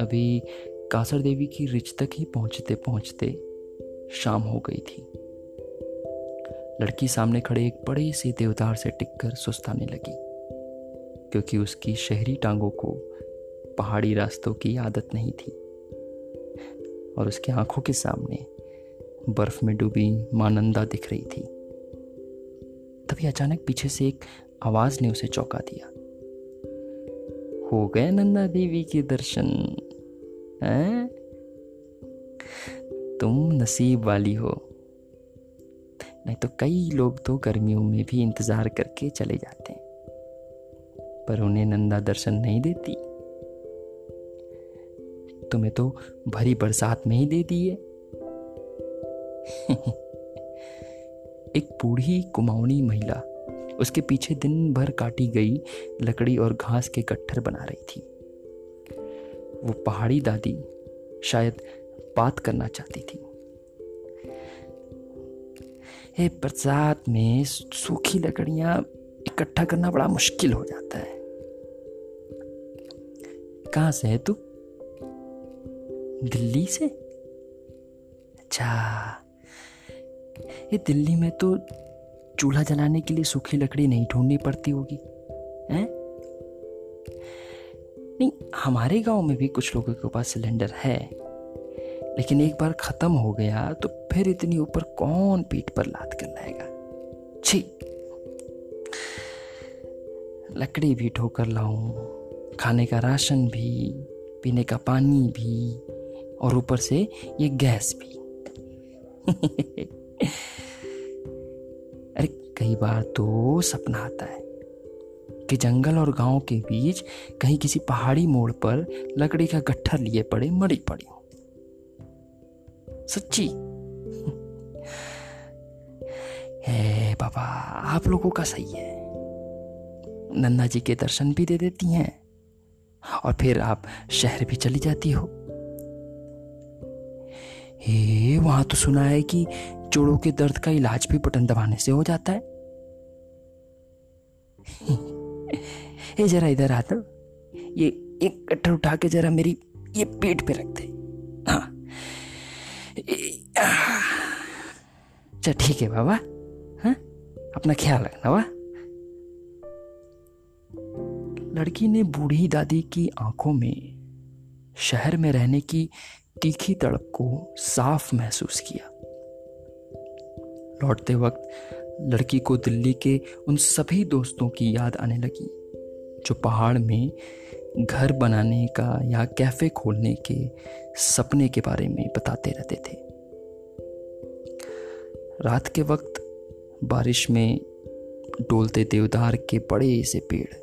अभी कासर देवी की रिच तक ही पहुँचते पहुँचते शाम हो गई थी। लड़की सामने खड़े एक बड़े से देवदार से टिककर सुस्ताने लगी, क्योंकि उसकी शहरी टांगों को पहाड़ी रास्तों की आदत नहीं थी और उसकी आँखों के सामने बर्फ़ में डूबी मानंदा दिख रही थी। तभी अचानक पीछे से एक आवाज़ ने उसे चौंका दिया। हो गए नंदा देवी के दर्शन, हैं? तुम नसीब वाली हो। नहीं तो कई लोग तो गर्मियों में भी इंतज़ार करके चले जाते हैं, पर उन्हें नंदा दर्शन नहीं देती। तुम्हें तो भरी बरसात में ही दे दिए एक बूढ़ी कुमाऊनी महिला उसके पीछे दिन भर काटी गई लकड़ी और घास के गट्ठर बना रही थी। वो पहाड़ी दादी शायद बात करना चाहती थी। हे बरसात में सूखी लकड़ियाँ इकट्ठा करना बड़ा मुश्किल हो जाता है। कहाँ से है तू? दिल्ली से? अच्छा ये दिल्ली में तो चूल्हा जलाने के लिए सूखी लकड़ी नहीं ढूंढनी पड़ती होगी, हैं? नहीं, हमारे गाँव में भी कुछ लोगों के पास सिलेंडर है, लेकिन एक बार खत्म हो गया तो फिर इतनी ऊपर कौन पीठ पर लाद कर लाएगा? छी! लकड़ी भी ठोकर लाऊं, खाने का राशन भी, पीने का पानी भी, और ऊपर से ये गैस भी। कई बार तो सपना आता है कि जंगल और गाँव के बीच कहीं किसी पहाड़ी मोड़ पर लकड़ी का गट्ठर लिए पड़े, मरी पड़ी सच्ची? है बाबा, आप लोगों का सही है। नन्ना जी के दर्शन भी दे देती हैं और फिर आप शहर भी चली जाती हो। हे वहाँ तो सुना है कि जोड़ों के दर्द का इलाज भी बटन दबाने से हो जाता है। ये जरा इधर आता ये एक कट्टर उठा के जरा मेरी ये पेट पे रख दे। हाँ। अच्छा ठीक है बाबा। हाँ? अपना ख्याल रखना वा लड़की ने बूढ़ी दादी की आँखों में शहर में रहने की तीखी तड़प को साफ़ महसूस किया। लौटते वक्त लड़की को दिल्ली के उन सभी दोस्तों की याद आने लगी, जो पहाड़ में घर बनाने का या कैफ़े खोलने के सपने के बारे में बताते रहते थे। रात के वक्त बारिश में डोलते देवदार के बड़े से पेड़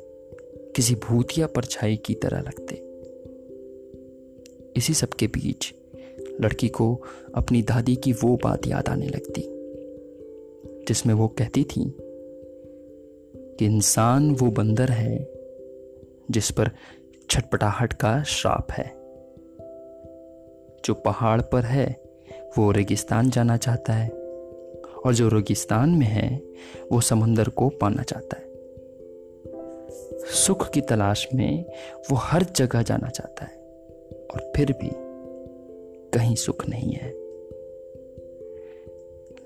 किसी भूतिया परछाई की तरह लगते। इसी सब के बीच लड़की को अपनी दादी की वो बात याद आने लगती। जिसमें वो कहती थी कि इंसान वो बंदर है जिस पर छटपटाहट का श्राप है। जो पहाड़ पर है, वो रेगिस्तान जाना चाहता है और जो रेगिस्तान में है, वो समंदर को पाना चाहता है। सुख की तलाश में वो हर जगह जाना चाहता है और फिर भी कहीं सुख नहीं है।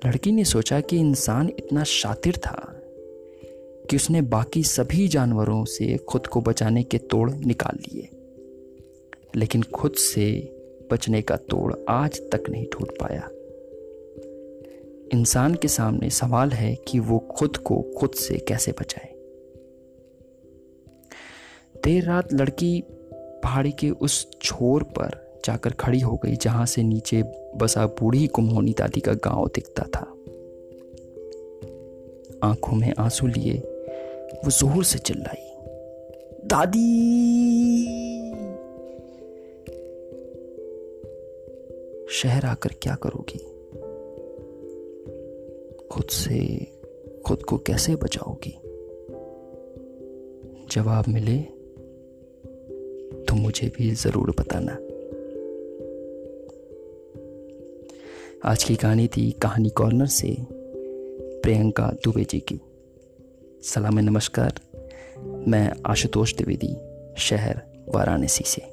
लड़की ने सोचा कि इंसान इतना शातिर था कि उसने बाकी सभी जानवरों से खुद को बचाने के तोड़ निकाल लिए। लेकिन खुद से बचने का तोड़ आज तक नहीं ढूंढ पाया। इंसान के सामने सवाल है कि वो खुद को खुद से कैसे बचाए। देर रात लड़की पहाड़ी के उस छोर पर जाकर खड़ी हो गई, जहाँ से नीचे बसा बूढ़ी कुम्होनी दादी का गाँव दिखता था। आँखों में आँसू लिए, वो ज़ोर से चिल्लाई, दादी! शहर आकर क्या करोगी? खुद से, खुद को कैसे बचाओगी? जवाब मिले तो मुझे भी ज़रूर बताना। आज की कहानी थी कहानी कॉर्नर से प्रियंका दुबे जी की। सलाम नमस्कार, मैं आशुतोष द्विवेदी, शहर वाराणसी से।